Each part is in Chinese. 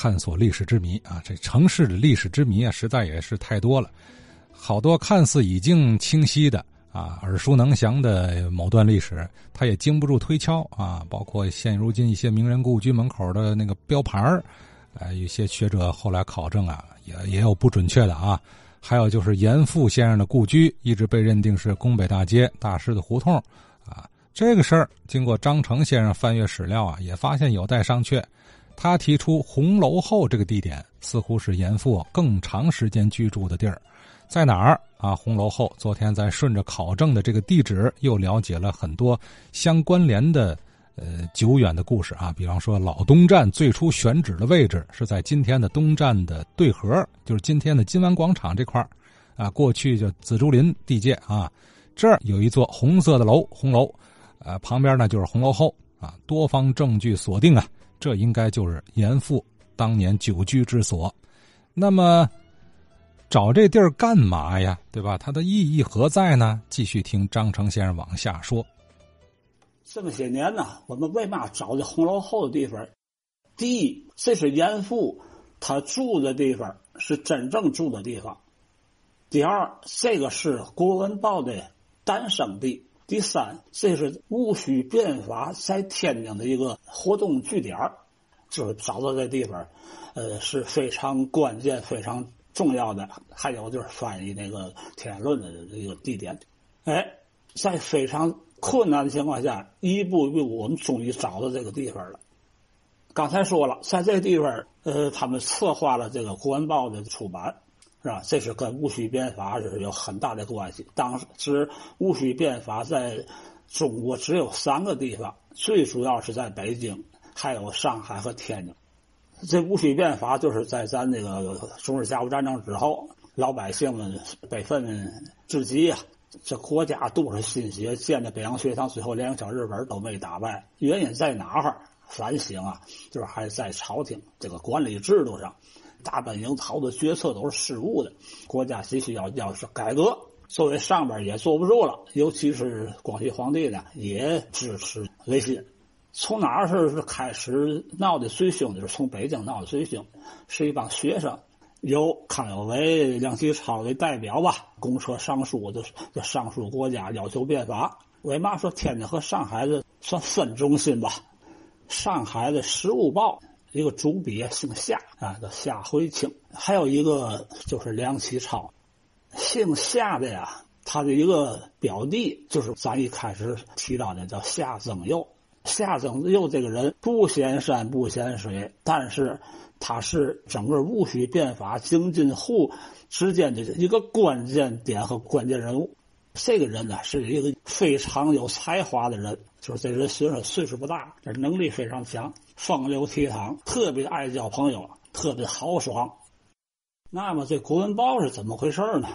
探索历史之谜啊。这城市的历史之谜啊，实在也是太多了，好多看似已经清晰的啊、耳熟能详的某段历史，它也经不住推敲啊。包括现如今一些名人故居门口的那个标牌儿，呃，有些学者后来考证啊，也也有不准确的啊。还有就是严复先生的故居，一直被认定是宫北大街大师的胡同啊。这个事儿经过张成先生翻阅史料啊，也发现有待商榷。他提出红楼后这个地点似乎是严复更长时间居住的地儿，在哪儿啊？红楼后，昨天在顺着考证的这个地址，又了解了很多相关联的呃久远的故事啊。比方说，老东站最初选址的位置是在今天的东站的对河，就是今天的金湾广场这块啊。过去就紫竹林地界啊，这儿有一座红色的楼，红楼，呃，旁边呢就是红楼后啊。多方证据锁定啊。这应该就是严复当年久居之所，那么找这地儿干嘛呀？对吧？它的意义何在呢？继续听张成先生往下说。这么些年呢，我们为嘛找这红楼后的地方？第一，这是严复他住的地方，是真正住的地方；第二，这个是郭文豹的诞生地；第三，这是戊戌变法在天津的一个活动据点就是找到这地方，呃，是非常关键、非常重要的。还有就是翻译那个《天论》的这个地点。哎，在非常困难的情况下，一步一步，我们终于找到这个地方了。刚才说了，在这地方，呃，他们策划了这个《国文报》的出版，是吧？这是跟戊戌变法是有很大的关系。当时戊戌变法在中国只有三个地方，最主要是在北京。还有上海和天津，这戊戌变法就是在咱那个中日甲午战争之后，老百姓们悲愤至极呀！这国家都是心血建的北洋学堂，最后连个小日本都没打败，原因在哪儿？反省啊，就是还在朝廷这个管理制度上，大本营好多决策都是失误的，国家急需要要是改革，作为上边也坐不住了，尤其是光绪皇帝呢，也支持维新。从哪儿是开始闹的最凶？就是从北京闹的最凶，是一帮学生，由康有为、梁启超为代表吧，公车上书，就就上书国家要求变法。为嘛说天津和上海的算分中心吧？上海的《时务报》一个主笔姓夏啊，叫夏回清，还有一个就是梁启超，姓夏的呀，他的一个表弟就是咱一开始提到的叫夏曾佑。夏曾佑这个人不嫌山不嫌水，但是他是整个戊戌变法京津沪之间的一个关键点和关键人物。这个人呢是一个非常有才华的人，就是这人虽然岁数不大，但是能力非常强，风流倜傥，特别爱交朋友，特别豪爽。那么这《国文报》是怎么回事呢？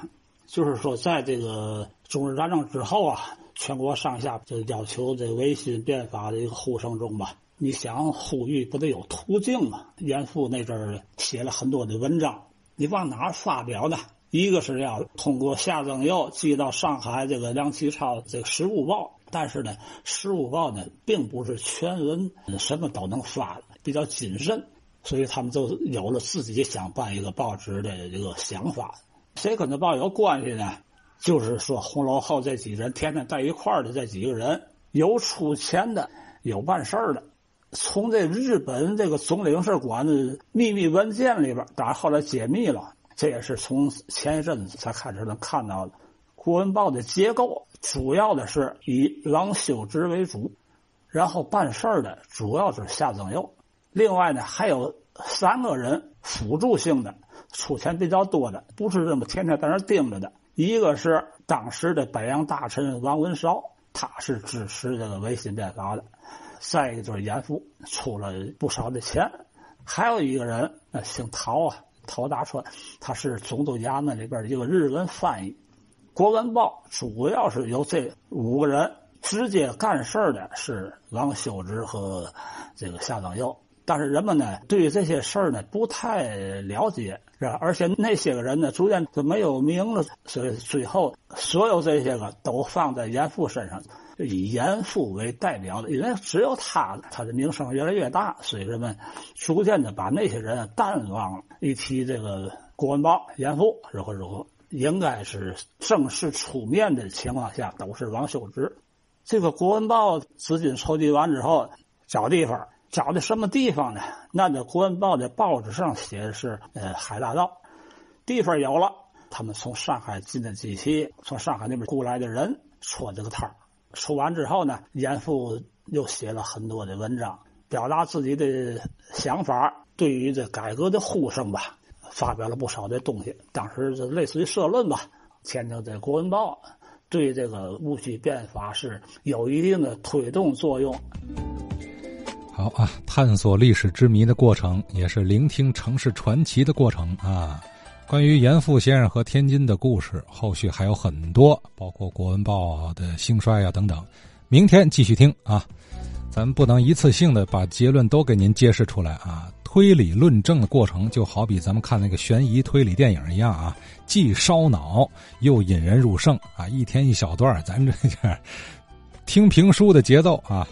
就是说，在这个中日战争之后啊。全国上下就要求这维新变法的一个呼声中吧，你想呼吁不得有途径吗？严复那阵儿写了很多的文章，你往哪发表呢？一个是要通过夏曾佑寄到上海这个梁启超这个《时务报》，但是呢，《十五报》呢并不是全文什么都能发，比较谨慎，所以他们就有了自己想办一个报纸的这个想法。谁跟这报有关系呢？就是说，红楼后这几人天天在一块儿的这几个人，有出钱的，有办事儿的。从这日本这个总领事馆的秘密文件里边，当然后来解密了，这也是从前一阵子才开始能看到的。《国文报》的结构主要的是以郎修之为主，然后办事的主要是夏曾佑，另外呢还有三个人辅助性的，出钱比较多的，不是这么天天在那盯着的。一个是当时的北洋大臣王文韶，他是支持这个维新变法的；再一个就是严复出了不少的钱；还有一个人，那姓陶啊，陶大川，他是总督衙门里边一个日文翻译。《国文报》主要是由这五个人直接干事的是王修之和这个夏曾佑，但是人们呢，对于这些事儿呢不太了解，是吧？而且那些个人呢，逐渐就没有名了，所以最后所有这些个都放在严复身上，以严复为代表的，因为只有他，他的名声越来越大，所以人们逐渐的把那些人淡忘了。一提这个郭文豹、严复如何如何，应该是正式出面的情况下，都是王修之。这个国文报资金筹集完之后，找地方。找的什么地方呢？那这《国文报》的报纸上写的是，呃，海大道，地方有了。他们从上海进的机器，从上海那边雇来的人戳这个摊儿。出完之后呢，严复又写了很多的文章，表达自己的想法，对于这改革的呼声吧，发表了不少的东西。当时就类似于社论吧，天津的《国文报》对这个戊戌变法是有一定的推动作用。好啊，探索历史之谜的过程，也是聆听城市传奇的过程啊。关于严复先生和天津的故事，后续还有很多，包括《国文报》的兴衰啊等等。明天继续听啊，咱们不能一次性的把结论都给您揭示出来啊。推理论证的过程，就好比咱们看那个悬疑推理电影一样啊，既烧脑又引人入胜啊。一天一小段，咱这听评书的节奏啊。